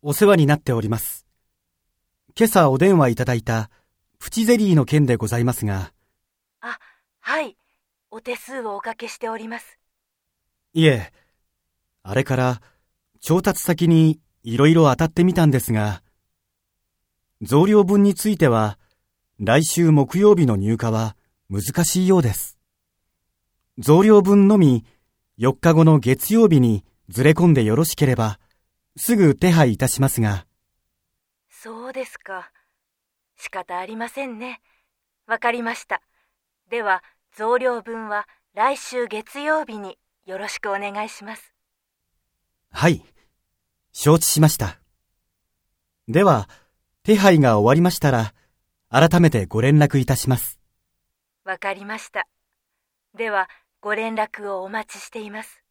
お世話になっております。今朝お電話いただいたプチゼリーの件でございますが、あ、はい。お手数をおかけしております。いえ、あれから調達先にいろいろ当たってみたんですが、増量分については来週木曜日の入荷は難しいようです。増量分のみ4日後の月曜日にずれ込んでよろしければ、すぐ手配いたしますが、そうですか。仕方ありませんね。わかりました。では、増量分は来週月曜日によろしくお願いします。はい、承知しました。では、手配が終わりましたら、改めてご連絡いたします。わかりました。では、ご連絡をお待ちしています。